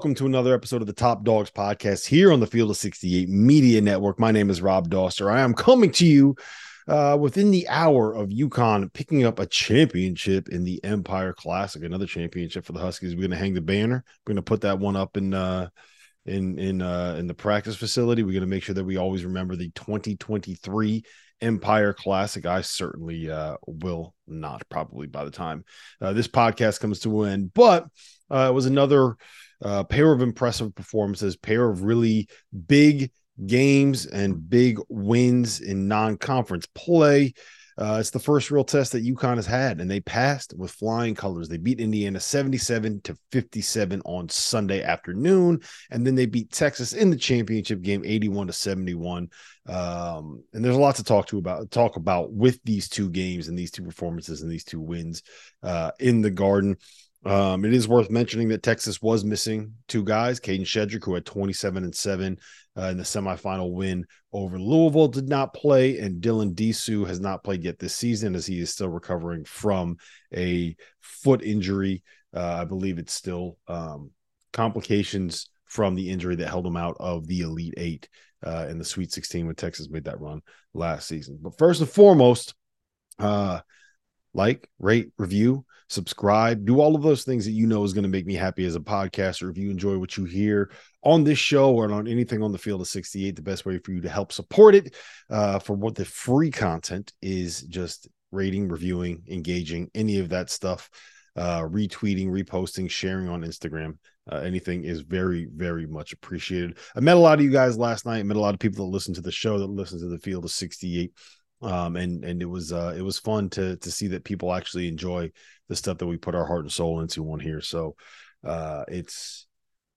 Welcome to another episode of the Top Dogs podcast here on the Field of 68 Media Network. My name is Rob Dauster. I am coming to you uh, within the hour of UConn picking up a championship in the Empire Classic, another championship for the Huskies. We're going to hang the banner. We're going to put that one up in uh, in in uh, in the practice facility. We're going to make sure that we always remember the 2023 Empire Classic. I certainly uh, will not, probably by the time uh, this podcast comes to an end. But uh, it was another uh, pair of impressive performances, pair of really big games and big wins in non-conference play. Uh, it's the first real test that UConn has had, and they passed with flying colors. They beat Indiana 77 to 57 on Sunday afternoon, and then they beat Texas in the championship game 81 to 71. Um, and there's a lot to talk to about talk about with these two games and these two performances and these two wins uh, in the Garden. Um, it is worth mentioning that Texas was missing two guys, Kadin Shedrick, who had 27 and 7 uh, in the semifinal win over Louisville, did not play, and Dylan Disu has not played yet this season as he is still recovering from a foot injury. Uh, I believe it's still um, complications from the injury that held him out of the Elite Eight uh, in the Sweet 16 when Texas made that run last season. But first and foremost, uh, like, rate, review, subscribe, do all of those things that you know is going to make me happy as a podcaster. If you enjoy what you hear on this show or on anything on the field of 68, the best way for you to help support it uh, for what the free content is just rating, reviewing, engaging, any of that stuff, uh, retweeting, reposting, sharing on Instagram. Uh, anything is very, very much appreciated. I met a lot of you guys last night. I met a lot of people that listen to the show, that listen to the field of 68 um, and and it was uh, it was fun to to see that people actually enjoy the stuff that we put our heart and soul into on here. So uh, it's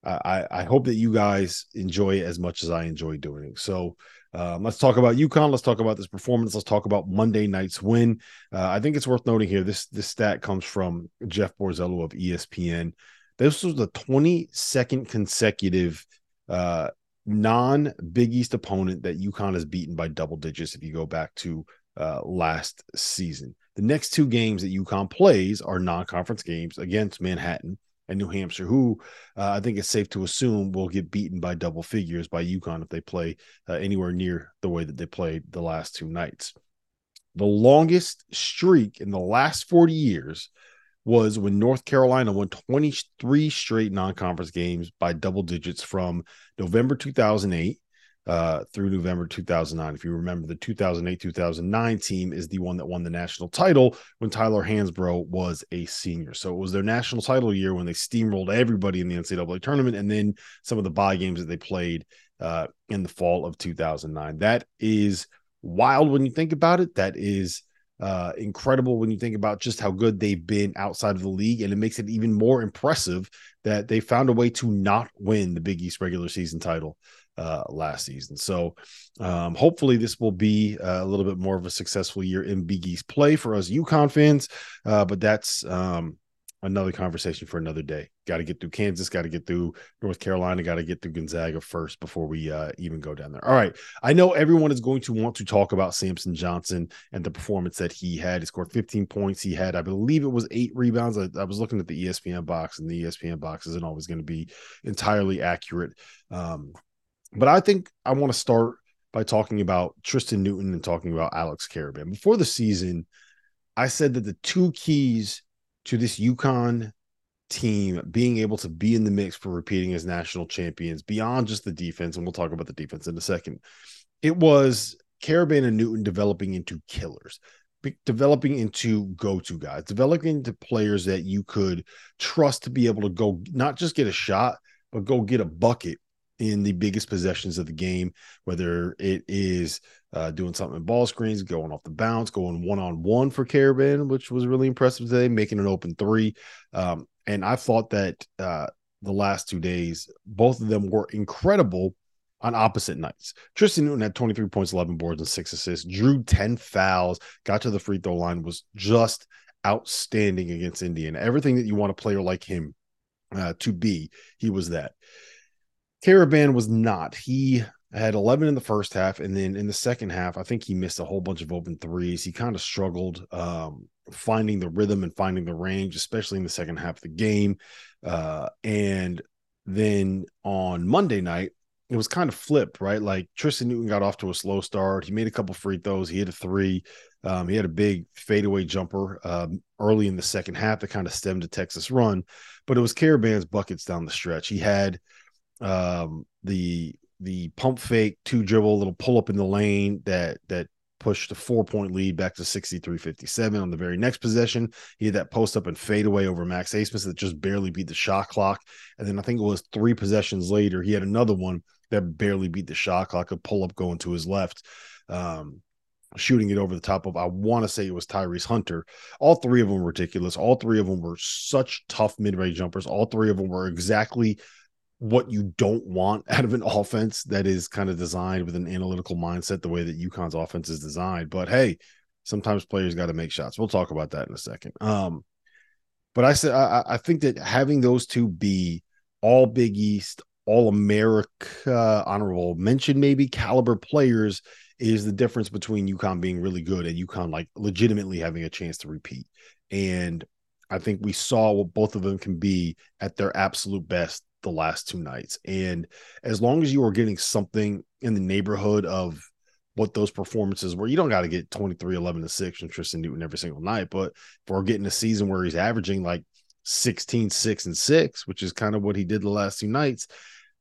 I I hope that you guys enjoy it as much as I enjoy doing it. So. Um, let's talk about UConn. Let's talk about this performance. Let's talk about Monday night's win. Uh, I think it's worth noting here. This this stat comes from Jeff Borzello of ESPN. This was the 22nd consecutive uh, non Big East opponent that UConn has beaten by double digits if you go back to uh, last season. The next two games that UConn plays are non conference games against Manhattan and New Hampshire, who uh, I think it's safe to assume will get beaten by double figures by UConn if they play uh, anywhere near the way that they played the last two nights. The longest streak in the last 40 years was when North Carolina won 23 straight non-conference games by double digits from November 2008 uh, through November 2009. If you remember, the 2008-2009 team is the one that won the national title when Tyler Hansbrough was a senior. So it was their national title year when they steamrolled everybody in the NCAA tournament, and then some of the bye games that they played uh, in the fall of 2009. That is wild when you think about it. That is uh, incredible when you think about just how good they've been outside of the league. And it makes it even more impressive that they found a way to not win the Big East regular season title uh, last season. So um, hopefully this will be a little bit more of a successful year in Big East play for us UConn fans. Uh, but that's um, another conversation for another day. Got to get through Kansas, got to get through North Carolina, got to get through Gonzaga first before we uh, even go down there. All right. I know everyone is going to want to talk about Samson Johnson and the performance that he had. He scored 15 points. He had, I believe it was eight rebounds. I, I was looking at the ESPN box, and the ESPN box isn't always going to be entirely accurate. Um, but I think I want to start by talking about Tristan Newton and talking about Alex Karaban. Before the season, I said that the two keys to this UConn team being able to be in the mix for repeating as national champions beyond just the defense, and we'll talk about the defense in a second. It was Karaban and Newton developing into killers, developing into go-to guys, developing into players that you could trust to be able to go not just get a shot, but go get a bucket in the biggest possessions of the game, whether it is uh, doing something in ball screens, going off the bounce, going one on one for Karaban, which was really impressive today, making an open three. Um, and I thought that uh, the last two days, both of them were incredible on opposite nights. Tristan Newton had 23 points, 11 boards, and six assists, drew 10 fouls, got to the free throw line, was just outstanding against Indiana. Everything that you want a player like him uh, to be, he was that. Karaban was not. He had 11 in the first half, and then in the second half, I think he missed a whole bunch of open threes. He kind of struggled um, finding the rhythm and finding the range, especially in the second half of the game. Uh, and then on Monday night, it was kind of flipped, right? Like Tristan Newton got off to a slow start. He made a couple free throws. He hit a three. Um, he had a big fadeaway jumper um, early in the second half that kind of stemmed the Texas run, but it was Karaban's buckets down the stretch. He had um, the the pump fake, two dribble, little pull up in the lane that that pushed the four point lead back to 63 57 on the very next possession. He had that post up and fade away over Max Abmas that just barely beat the shot clock. And then I think it was three possessions later, he had another one that barely beat the shot clock, a pull up going to his left. Um, shooting it over the top of, I want to say it was Tyrese Hunter. All three of them were ridiculous. All three of them were such tough mid range jumpers. All three of them were exactly what you don't want out of an offense that is kind of designed with an analytical mindset, the way that UConn's offense is designed. But hey, sometimes players got to make shots. We'll talk about that in a second. Um, but I said I, I think that having those two be all Big East, all America, honorable mention, maybe caliber players is the difference between UConn being really good and UConn like legitimately having a chance to repeat. And I think we saw what both of them can be at their absolute best the last two nights. And as long as you are getting something in the neighborhood of what those performances were, you don't got to get 23, 11 to 6 from Tristan Newton every single night. But if we're getting a season where he's averaging like 16, 6, and 6, which is kind of what he did the last two nights,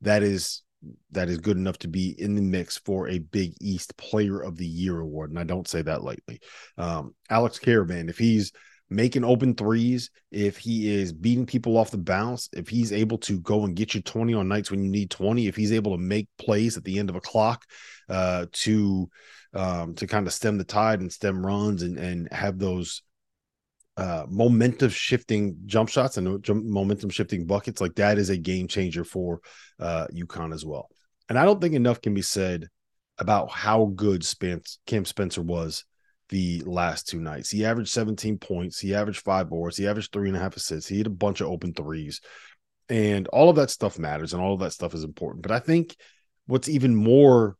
that is that is good enough to be in the mix for a Big East Player of the Year award. And I don't say that lightly. Um, Alex Karaban, if he's making open threes, if he is beating people off the bounce, if he's able to go and get you 20 on nights when you need 20, if he's able to make plays at the end of a clock uh, to um, to kind of stem the tide and stem runs and and have those uh, momentum shifting jump shots and momentum shifting buckets, like that is a game changer for uh, UConn as well. And I don't think enough can be said about how good Spence, Cam Spencer was the last two nights. He averaged 17 points. He averaged five boards. He averaged three and a half assists. He had a bunch of open threes. And all of that stuff matters and all of that stuff is important. But I think what's even more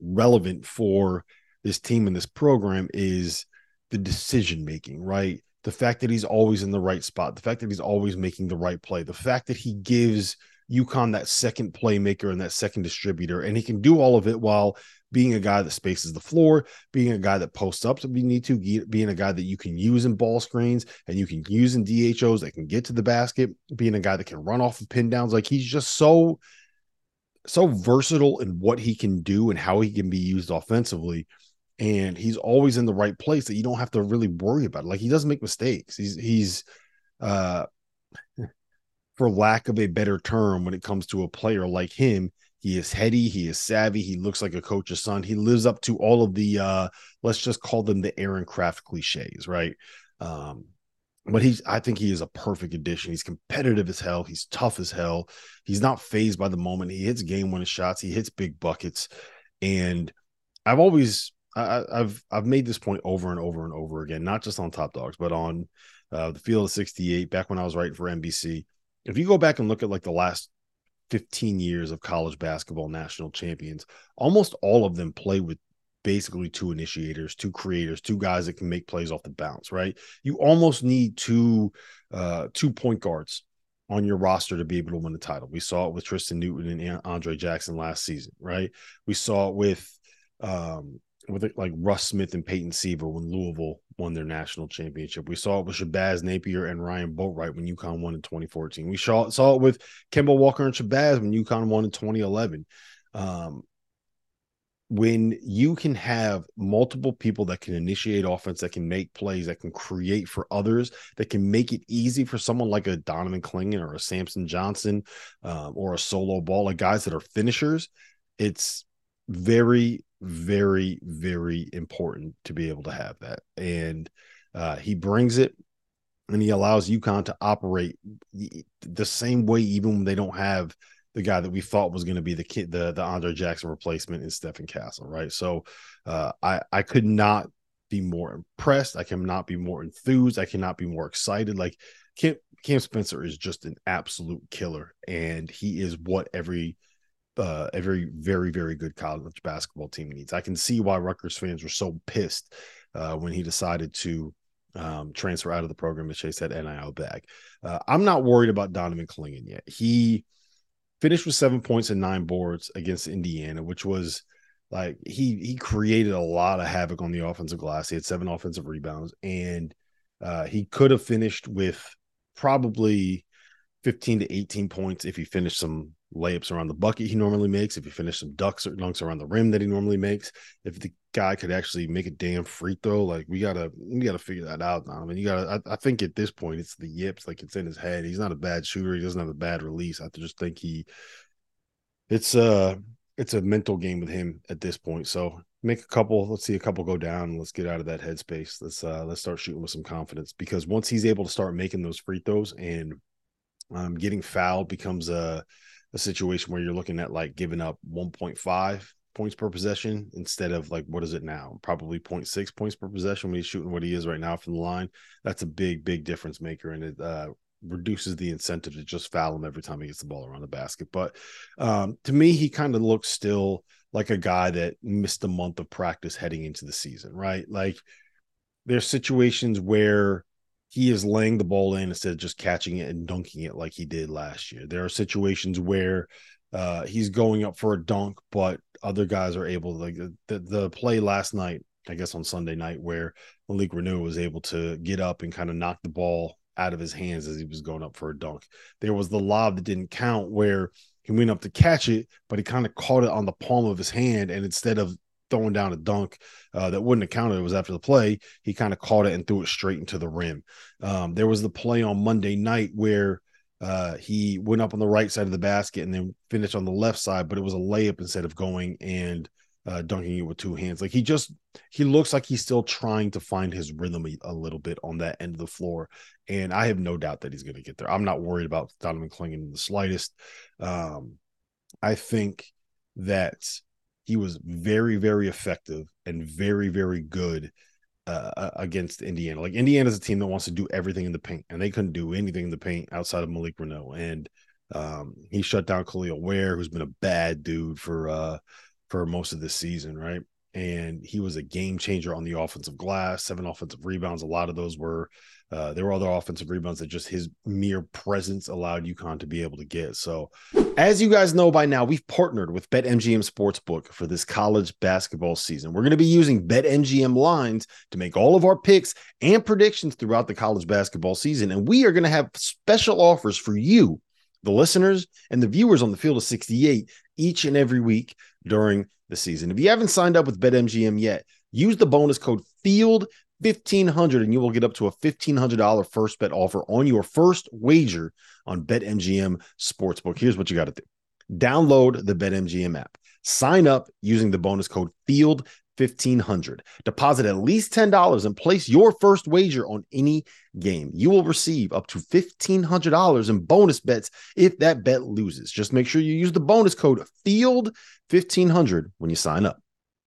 relevant for this team and this program is the decision making, right? The fact that he's always in the right spot, the fact that he's always making the right play, the fact that he gives UConn that second playmaker and that second distributor, and he can do all of it while being a guy that spaces the floor, being a guy that posts up if you need to, being a guy that you can use in ball screens and you can use in DHOs that can get to the basket, being a guy that can run off of pin downs. Like he's just so, so versatile in what he can do and how he can be used offensively. And he's always in the right place that you don't have to really worry about. It. Like he doesn't make mistakes. He's, he's, uh, for lack of a better term, when it comes to a player like him, he is heady, he is savvy, he looks like a coach's son. He lives up to all of the uh let's just call them the Aaron Craft cliches, right? Um but he's I think he is a perfect addition. He's competitive as hell, he's tough as hell. He's not phased by the moment. He hits game winning shots, he hits big buckets. And I've always I, have I've made this point over and over and over again, not just on top dogs, but on uh, the field of 68, back when I was writing for NBC. If you go back and look at like the last 15 years of college basketball national champions, almost all of them play with basically two initiators, two creators, two guys that can make plays off the bounce, right? You almost need two uh two point guards on your roster to be able to win the title. We saw it with Tristan Newton and Andre Jackson last season, right? We saw it with um with like Russ Smith and Peyton Siva when Louisville won their national championship. We saw it with Shabazz Napier and Ryan Boatright when UConn won in 2014. We saw, saw it with Kemba Walker and Shabazz when UConn won in 2011. Um, when you can have multiple people that can initiate offense, that can make plays, that can create for others, that can make it easy for someone like a Donovan Clingan or a Samson Johnson um, or a solo ball, like guys that are finishers, it's very, very, very important to be able to have that. And uh, he brings it and he allows UConn to operate the same way, even when they don't have – the guy that we thought was going to be the kid, the the Andre Jackson replacement in Stephen Castle, right? So uh, I I could not be more impressed. I cannot be more enthused. I cannot be more excited. Like Cam, Cam Spencer is just an absolute killer, and he is what every uh, every very very good college basketball team needs. I can see why Rutgers fans were so pissed uh, when he decided to um, transfer out of the program to chase that NIL bag. Uh, I'm not worried about Donovan Clingan yet. He finished with seven points and nine boards against Indiana, which was like he he created a lot of havoc on the offensive glass. He had seven offensive rebounds, and uh, he could have finished with probably 15 to 18 points if he finished some layups around the bucket he normally makes, if he finished some ducks or dunks around the rim that he normally makes, if the guy could actually make a damn free throw, like we gotta we gotta figure that out now. I mean, you gotta I, I, think at this point it's the yips, like it's in his head. He's not a bad shooter, he doesn't have a bad release. I just think he it's uh it's a mental game with him at this point. So make a couple, let's see a couple go down, let's get out of that headspace. Let's uh let's start shooting with some confidence because once he's able to start making those free throws and um getting fouled becomes a a situation where you're looking at like giving up 1.5 points per possession instead of like what is it now? Probably 0.6 points per possession when he's shooting what he is right now from the line. That's a big, big difference maker, and it uh, reduces the incentive to just foul him every time he gets the ball around the basket. But um, to me, he kind of looks still like a guy that missed a month of practice heading into the season, right? Like there's situations where he is laying the ball in instead of just catching it and dunking it like he did last year. There are situations where uh, he's going up for a dunk, but other guys are able to, like the, the play last night, I guess on Sunday night, where Malik Reneau was able to get up and kind of knock the ball out of his hands as he was going up for a dunk. There was the lob that didn't count where he went up to catch it, but he kind of caught it on the palm of his hand. And instead of throwing down a dunk uh, that wouldn't have counted. It was after the play. He kind of caught it and threw it straight into the rim. Um, there was the play on Monday night where uh, he went up on the right side of the basket and then finished on the left side, but it was a layup instead of going and uh, dunking it with two hands. Like he just he looks like he's still trying to find his rhythm a, little bit on that end of the floor, and I have no doubt that he's going to get there. I'm not worried about Donovan Clingan in the slightest. Um, I think that he was very, very effective and very, very good uh, against Indiana. Like Indiana's a team that wants to do everything in the paint, and they couldn't do anything in the paint outside of Malik Reneau. And um, he shut down Kel'el Ware, who's been a bad dude for uh, for most of this season, right? And he was a game changer on the offensive glass, seven offensive rebounds. A lot of those were uh, there were other offensive rebounds that just his mere presence allowed UConn to be able to get. So, as you guys know by now, we've partnered with BetMGM Sportsbook for this college basketball season. We're going to be using BetMGM lines to make all of our picks and predictions throughout the college basketball season. And we are going to have special offers for you, the listeners and the viewers on the field of 68 each and every week during the season. If you haven't signed up with BetMGM yet, use the bonus code FIELD 1500 and you will get up to a $1500 first bet offer on your first wager on BetMGM Sportsbook. Here's what you got to do. Download the BetMGM app. Sign up using the bonus code FIELD 1500. Deposit at least $10 and place your first wager on any game. You will receive up to $1500 in bonus bets if that bet loses. Just make sure you use the bonus code FIELD 1500 when you sign up.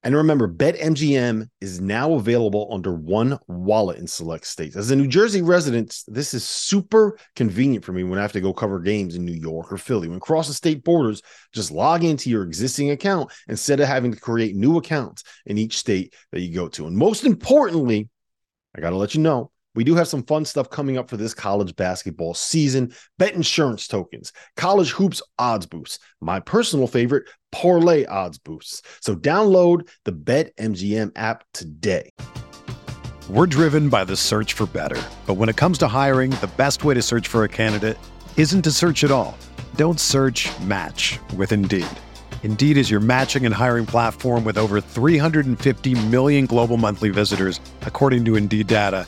And remember, BetMGM is now available under one wallet in select states. As a New Jersey resident, this is super convenient for me when I have to go cover games in New York or Philly. When crossing state borders, just log into your existing account instead of having to create new accounts in each state that you go to. And most importantly, I got to let you know we do have some fun stuff coming up for this college basketball season. Bet insurance tokens, college hoops odds boosts, my personal favorite, parlay odds boosts. So download the Bet MGM app today. We're driven by the search for better. But when it comes to hiring, the best way to search for a candidate isn't to search at all. Don't search match with Indeed. Indeed is your matching and hiring platform with over 350 million global monthly visitors, according to Indeed data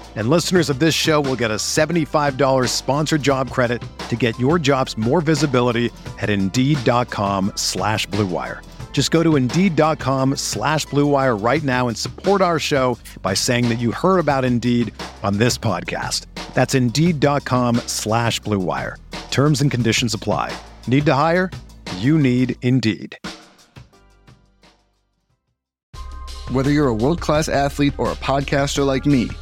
And listeners of this show will get a $75 sponsored job credit to get your jobs more visibility at Indeed.com slash BlueWire. Just go to Indeed.com slash BlueWire right now and support our show by saying that you heard about Indeed on this podcast. That's Indeed.com slash BlueWire. Terms and conditions apply. Need to hire? You need Indeed. Whether you're a world class athlete or a podcaster like me,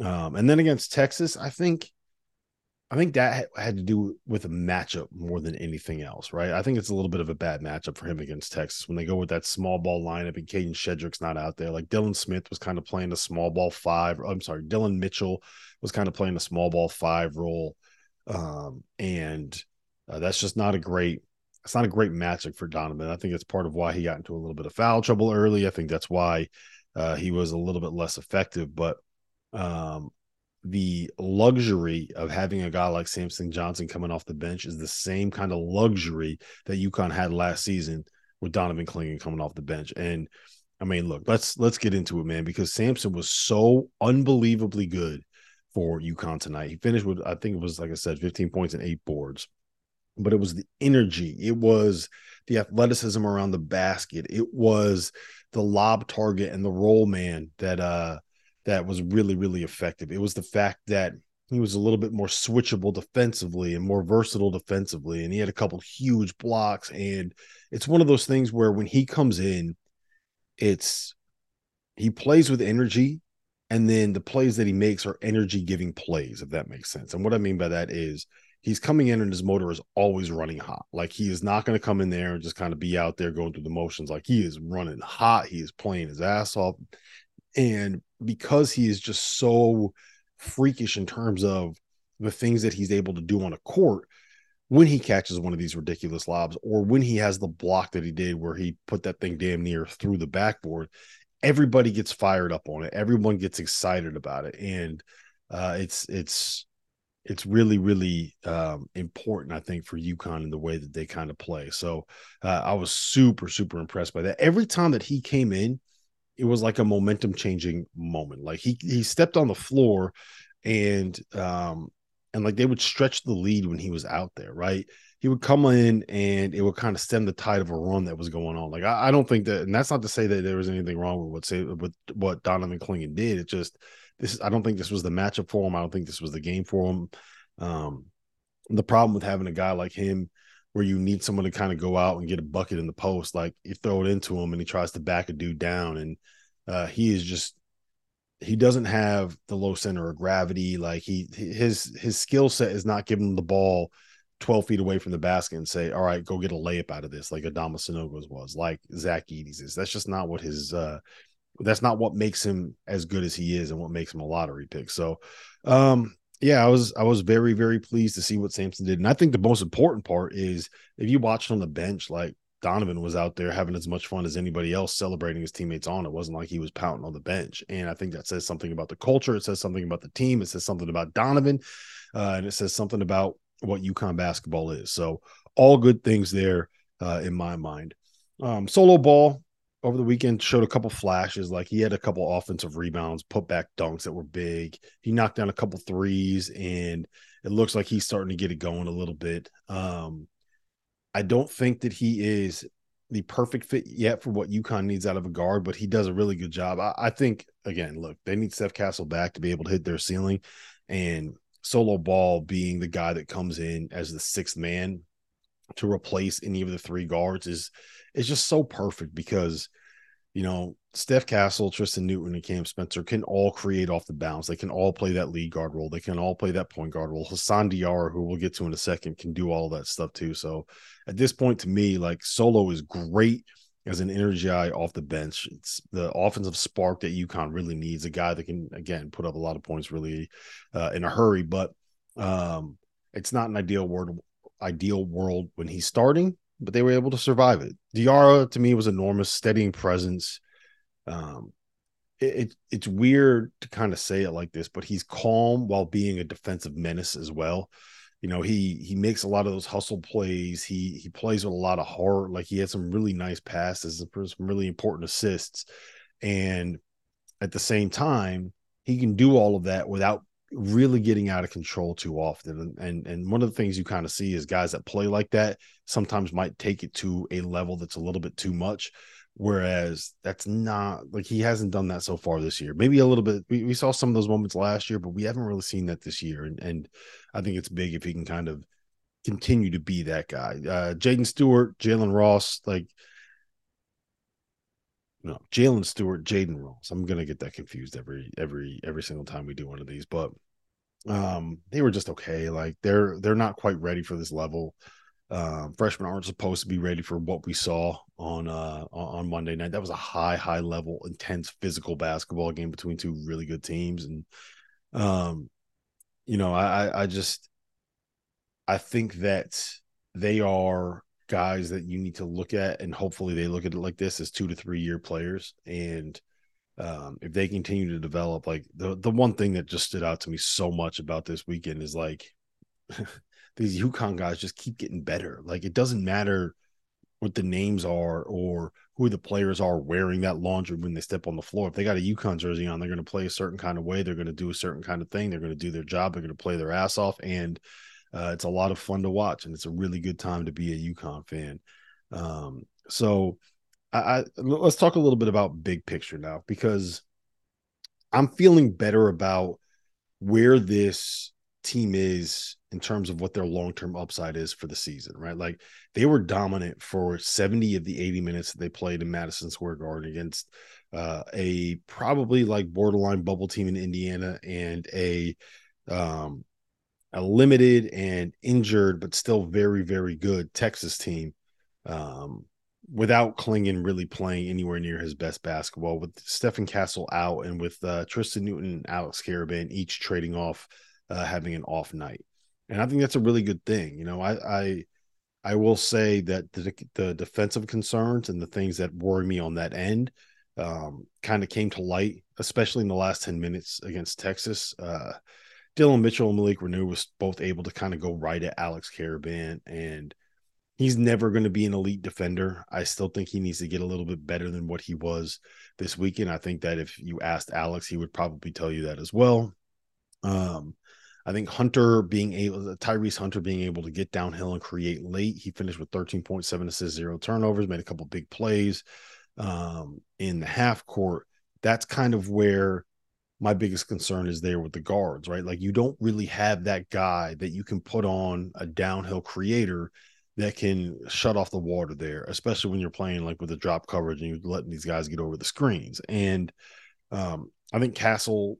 Um, and then against Texas, I think, I think that had to do with a matchup more than anything else, right? I think it's a little bit of a bad matchup for him against Texas when they go with that small ball lineup and Kadin Shedrick's not out there. Like Dylan Smith was kind of playing a small ball five. I'm sorry, Dillon Mitchell was kind of playing a small ball five role, um, and uh, that's just not a great. It's not a great matchup for Donovan. I think it's part of why he got into a little bit of foul trouble early. I think that's why uh, he was a little bit less effective, but um, the luxury of having a guy like Samson Johnson coming off the bench is the same kind of luxury that UConn had last season with Donovan Clingan coming off the bench. And I mean, look, let's let's get into it, man, because Samson was so unbelievably good for UConn tonight. He finished with, I think it was like I said, 15 points and eight boards. But it was the energy, it was the athleticism around the basket, it was the lob target and the roll man that uh that was really, really effective. It was the fact that he was a little bit more switchable defensively and more versatile defensively. And he had a couple huge blocks. And it's one of those things where when he comes in, it's he plays with energy and then the plays that he makes are energy giving plays if that makes sense and what i mean by that is he's coming in and his motor is always running hot like he is not going to come in there and just kind of be out there going through the motions like he is running hot he is playing his ass off and because he is just so freakish in terms of the things that he's able to do on a court when he catches one of these ridiculous lobs or when he has the block that he did where he put that thing damn near through the backboard everybody gets fired up on it. Everyone gets excited about it. And uh, it's it's it's really really um, important i think for UConn in the way that they kind of play. So uh, i was super super impressed by that. Every time that he came in it was like a momentum changing moment like he he stepped on the floor and um and like they would stretch the lead when he was out there, right? He would come in and it would kind of stem the tide of a run that was going on. Like I, I don't think that, and that's not to say that there was anything wrong with what say with what Donovan Clingan did. It just this is I don't think this was the matchup for him. I don't think this was the game for him. Um, the problem with having a guy like him where you need someone to kind of go out and get a bucket in the post, like you throw it into him and he tries to back a dude down, and uh, he is just he doesn't have the low center of gravity. Like he his his skill set is not giving the ball 12 feet away from the basket and say, all right, go get a layup out of this, like Adama Sanogo's was, like Zach Edey's is. That's just not what his uh that's not what makes him as good as he is and what makes him a lottery pick. So um yeah, I was I was very, very pleased to see what Samson did. And I think the most important part is if you watched on the bench, like Donovan was out there having as much fun as anybody else celebrating his teammates on. It wasn't like he was pouting on the bench. And I think that says something about the culture. It says something about the team. It says something about Donovan. Uh, and it says something about what UConn basketball is. So all good things there uh, in my mind. Um, solo ball over the weekend showed a couple flashes. Like he had a couple offensive rebounds, put back dunks that were big. He knocked down a couple threes, and it looks like he's starting to get it going a little bit. Um, I don't think that he is the perfect fit yet for what UConn needs out of a guard, but he does a really good job. I, I, think again, look, they need Steph Castle back to be able to hit their ceiling, and Solo Ball being the guy that comes in as the sixth man to replace any of the three guards is is just so perfect because you know Steph Castle, Tristan Newton, and Cam Spencer can all create off the bounce. They can all play that lead guard role. They can all play that point guard role. Hassan Diarra, who we'll get to in a second, can do all that stuff too. So at this point, to me, like Solo is great as an energy eye off the bench. It's the offensive spark that UConn really needs. A guy that can again put up a lot of points really uh, in a hurry, but um, it's not an ideal world ideal world when he's starting. But they were able to survive it. Diarra to me was enormous, steadying presence um it, it, it's weird to kind of say it like this but he's calm while being a defensive menace as well you know he he makes a lot of those hustle plays he he plays with a lot of heart like he had some really nice passes some really important assists and at the same time he can do all of that without really getting out of control too often and and and one of the things you kind of see is guys that play like that sometimes might take it to a level that's a little bit too much Whereas that's not like he hasn't done that so far this year. Maybe a little bit. We, we saw some of those moments last year, but we haven't really seen that this year. And, and I think it's big if he can kind of continue to be that guy. Uh, Jaden Stewart, Jalen Ross, like, no, Jalen Stewart, Jaden Ross. I'm gonna get that confused every every every single time we do one of these, but um, they were just okay. Like they're they're not quite ready for this level. Uh, freshmen aren't supposed to be ready for what we saw on uh on Monday night. That was a high, high level, intense physical basketball game between two really good teams, and um, you know, I I just I think that they are guys that you need to look at, and hopefully they look at it like this as two to three year players, and um, if they continue to develop, like the the one thing that just stood out to me so much about this weekend is like these UConn guys just keep getting better. Like it doesn't matter what the names are or who the players are wearing that laundry when they step on the floor. If they got a UConn jersey on, they're going to play a certain kind of way. They're going to do a certain kind of thing. They're going to do their job. They're going to play their ass off, and uh, it's a lot of fun to watch. And it's a really good time to be a UConn fan. Um, so, I, let's talk a little bit about big picture now because I'm feeling better about where this team is in terms of what their long-term upside is for the season, right? Like they were dominant for 70 of the 80 minutes that they played in Madison Square Garden against uh, a probably like borderline bubble team in Indiana and a um, a limited and injured but still very very good Texas team um, without Clingan really playing anywhere near his best basketball with Stephen Castle out and with uh, Tristan Newton and Alex Karaban each trading off uh, having an off night and I think that's a really good thing you know I I I will say that the, the defensive concerns and the things that worry me on that end um, kind of came to light, especially in the last 10 minutes against Texas. Uh, Dillon Mitchell and Malik Reneau was both able to kind of go right at Alex Karaban, and he's never going to be an elite defender. I still think he needs to get a little bit better than what he was this weekend. I think that if you asked Alex, he would probably tell you that as well. Um, I think Hunter being able, Tyrese Hunter being able to get downhill and create late. He finished with 13.7 assists, zero turnovers, made a couple big plays um, in the half court. That's kind of where my biggest concern is there with the guards, right? Like you don't really have that guy that you can put on a downhill creator that can shut off the water there, especially when you're playing like with the drop coverage and you're letting these guys get over the screens. And um, I think Castle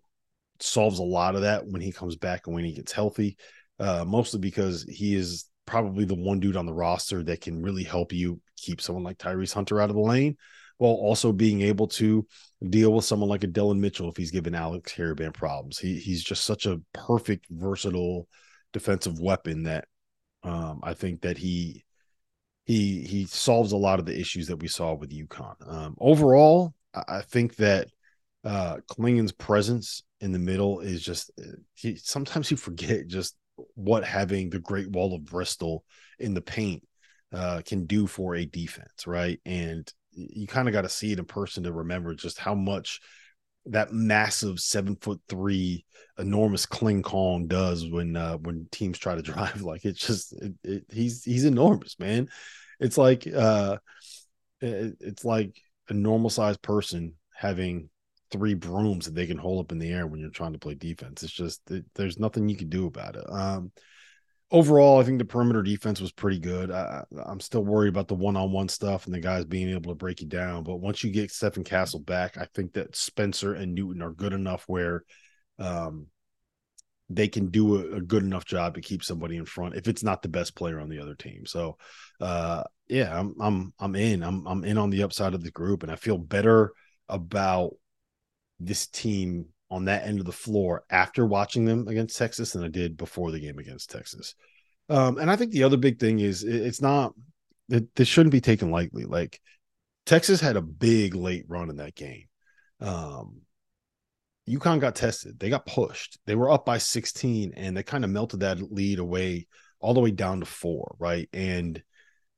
solves a lot of that when he comes back and when he gets healthy, uh, mostly because he is probably the one dude on the roster that can really help you keep someone like Tyrese Hunter out of the lane while also being able to deal with someone like a Dillon Mitchell if he's given Alex Karaban problems. He he's just such a perfect, versatile defensive weapon that um, I think that he he he solves a lot of the issues that we saw with UConn. Um, overall, I, think that uh Clingan's presence in the middle is just uh, he sometimes you forget just what having the Great Wall of Bristol in the paint uh, can do for a defense, right? And you kind of got to see it in person to remember just how much that massive seven foot three enormous Kling Kong does when uh when teams try to drive like it's just it, it, he's he's enormous man. It's like uh it, it's like a normal sized person having three brooms that they can hold up in the air when you're trying to play defense. It's just there's nothing you can do about it. Um overall, I think the perimeter defense was pretty good. I, am still worried about the one-on-one stuff and the guys being able to break you down. But once you get Stephen Castle back, I think that Spencer and Newton are good enough where um, they can do a, a, good enough job to keep somebody in front if it's not the best player on the other team. So, uh, yeah, I'm I'm I'm in. I'm I'm in on the upside of the group, and I feel better about this team on that end of the floor after watching them against Texas than I did before the game against Texas. Um, and I think the other big thing is it's not it, this shouldn't be taken lightly. Like Texas had a big late run in that game. Um, UConn got tested. They got pushed. They were up by 16 and they kind of melted that lead away all the way down to four, right? And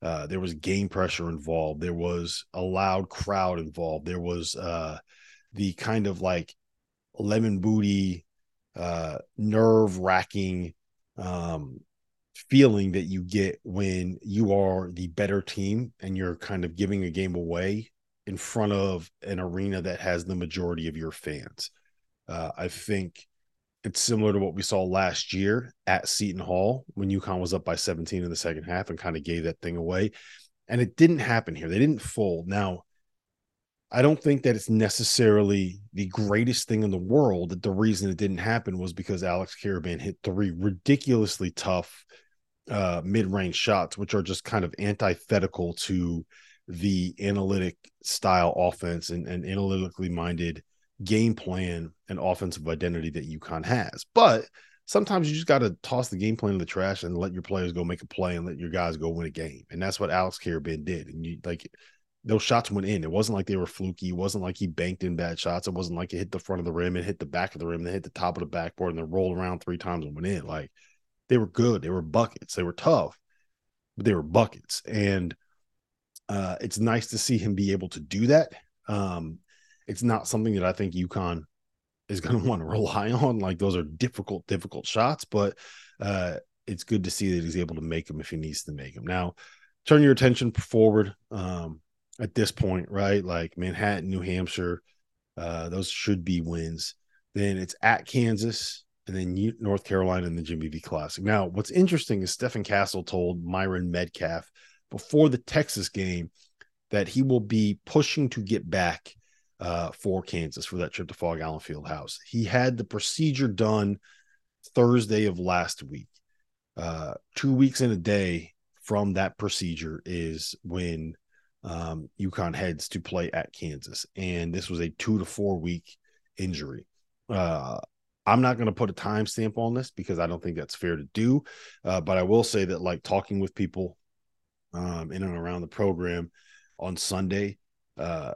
uh, there was game pressure involved. There was a loud crowd involved. There was uh, the kind of like lemon booty, uh, nerve wracking um, feeling that you get when you are the better team and you're kind of giving a game away in front of an arena that has the majority of your fans. Uh, I think it's similar to what we saw last year at Seton Hall when UConn was up by 17 in the second half and kind of gave that thing away. And it didn't happen here. They didn't fold. Now, I don't think that it's necessarily the greatest thing in the world that the reason it didn't happen was because Alex Karaban hit three ridiculously tough uh, mid-range shots, which are just kind of antithetical to the analytic style offense and, and analytically minded game plan and offensive identity that UConn has. But sometimes you just got to toss the game plan in the trash and let your players go make a play and let your guys go win a game. And that's what Alex Karaban did. And you like those shots went in. It wasn't like they were fluky. It wasn't like he banked in bad shots. It wasn't like it hit the front of the rim and hit the back of the rim, then hit the top of the backboard and then rolled around three times and went in. Like they were good. They were buckets. They were tough, but they were buckets. And uh, it's nice to see him be able to do that. Um, it's not something that I think UConn is going to want to rely on. Like those are difficult, difficult shots, but uh, it's good to see that he's able to make them if he needs to make them. Now, turn your attention forward. Um, at this point, right? Like Manhattan, New Hampshire, uh, those should be wins. Then it's at Kansas, and then North Carolina in the Jimmy V Classic. Now, what's interesting is Stephen Castle told Myron Medcalf before the Texas game that he will be pushing to get back uh, for Kansas for that trip to Phog Allen Field House. He had the procedure done Thursday of last week. Uh, two weeks in a day from that procedure is when um, UConn heads to play at Kansas. And this was a two to four week injury. Uh, I'm not going to put a timestamp on this because I don't think that's fair to do. Uh, but I will say that, like talking with people um, in and around the program on Sunday, uh,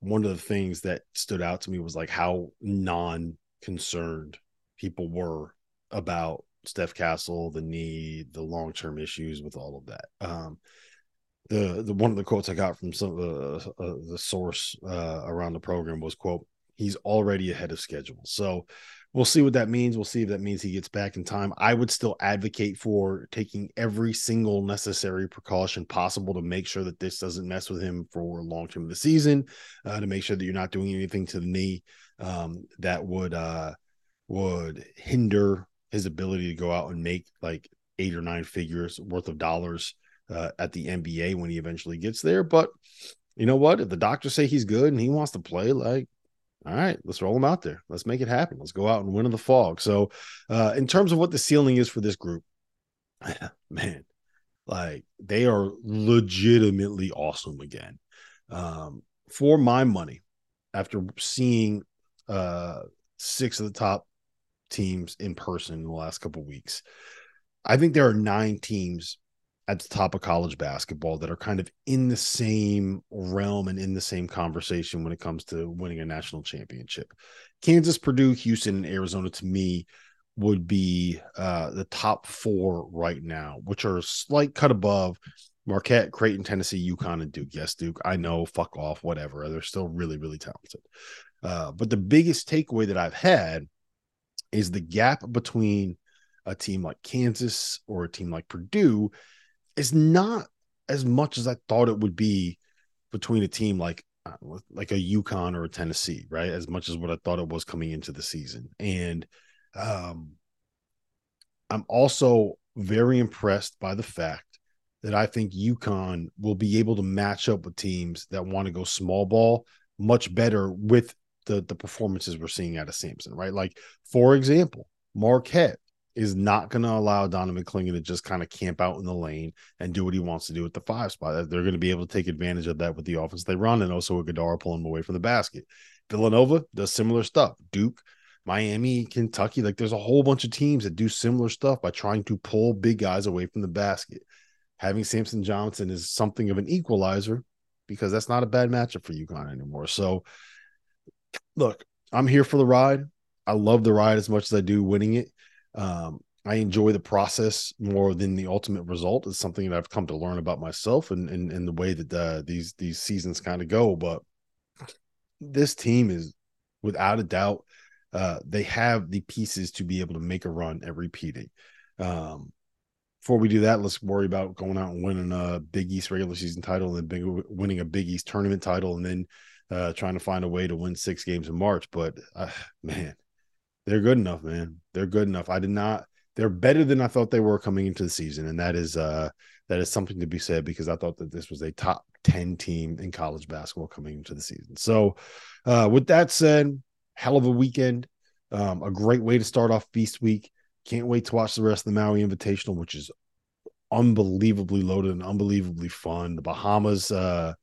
one of the things that stood out to me was like how non concerned people were about Steph Castle, the knee, the long term issues with all of that. Um, the the one of the quotes I got from some uh, uh, the source uh, around the program was quote He's already ahead of schedule, so we'll see what that means. We'll see if that means he gets back in time. I would still advocate for taking every single necessary precaution possible to make sure that this doesn't mess with him for long term of the season, uh, to make sure that you're not doing anything to the knee um, that would uh, would hinder his ability to go out and make like eight or nine figures worth of dollars uh, at the NBA when he eventually gets there. But you know what? If the doctors say he's good and he wants to play, like, all right, let's roll him out there. Let's make it happen. Let's go out and win in the Phog. So, uh, in terms of what the ceiling is for this group, man, like they are legitimately awesome again. Um, for my money, after seeing uh, six of the top teams in person in the last couple weeks. I think there are nine teams at the top of college basketball that are kind of in the same realm and in the same conversation when it comes to winning a national championship. Kansas, Purdue, Houston, and Arizona to me would be uh, the top four right now, which are a slight cut above Marquette, Creighton, Tennessee, UConn, and Duke. Yes, Duke. I know, fuck off, whatever. They're still really, really talented. Uh, but the biggest takeaway that I've had is the gap between a team like Kansas or a team like Purdue is not as much as I thought it would be between a team like uh, like a UConn or a Tennessee, right? As much as what I thought it was coming into the season. And um I'm also very impressed by the fact that I think UConn will be able to match up with teams that want to go small ball much better with the the performances we're seeing out of Samson, right? Like for example, Marquette is not going to allow Donovan Clingan to just kind of camp out in the lane and do what he wants to do at the five spot. They're going to be able to take advantage of that with the offense they run, and also Ighodaro pulling them away from the basket. Villanova does similar stuff. Duke, Miami, Kentucky, like there's a whole bunch of teams that do similar stuff by trying to pull big guys away from the basket. Having Samson Johnson is something of an equalizer because that's not a bad matchup for UConn anymore. So look, I'm here for the ride. I love the ride as much as I do winning it. Um, I enjoy the process more than the ultimate result. It's something that I've come to learn about myself and and, and the way that these these seasons kind of go. But this team is, without a doubt, uh, they have the pieces to be able to make a run at repeating. Um, before we do that, let's worry about going out and winning a Big East regular season title and big, winning a Big East tournament title, and then uh, trying to find a way to win six games in March. But uh, man, they're good enough, man. They're good enough. I did not. They're better than I thought they were coming into the season, and that is uh that is something to be said because I thought that this was a top ten team in college basketball coming into the season. So, uh, with that said, hell of a weekend. Um, a great way to start off Feast Week. Can't wait to watch the rest of the Maui Invitational, which is unbelievably loaded and unbelievably fun. The Bahamas, uh,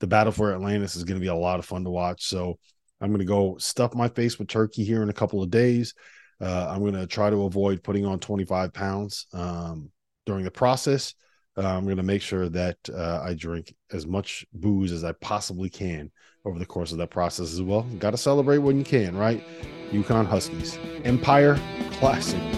the battle for Atlantis is going to be a lot of fun to watch. So I'm going to go stuff my face with turkey here in a couple of days. Uh, I'm going to try to avoid putting on 25 pounds um, during the process. Uh, I'm going to make sure that uh, I drink as much booze as I possibly can over the course of that process as well. Got to celebrate when you can, right? UConn Huskies, Empire Classic.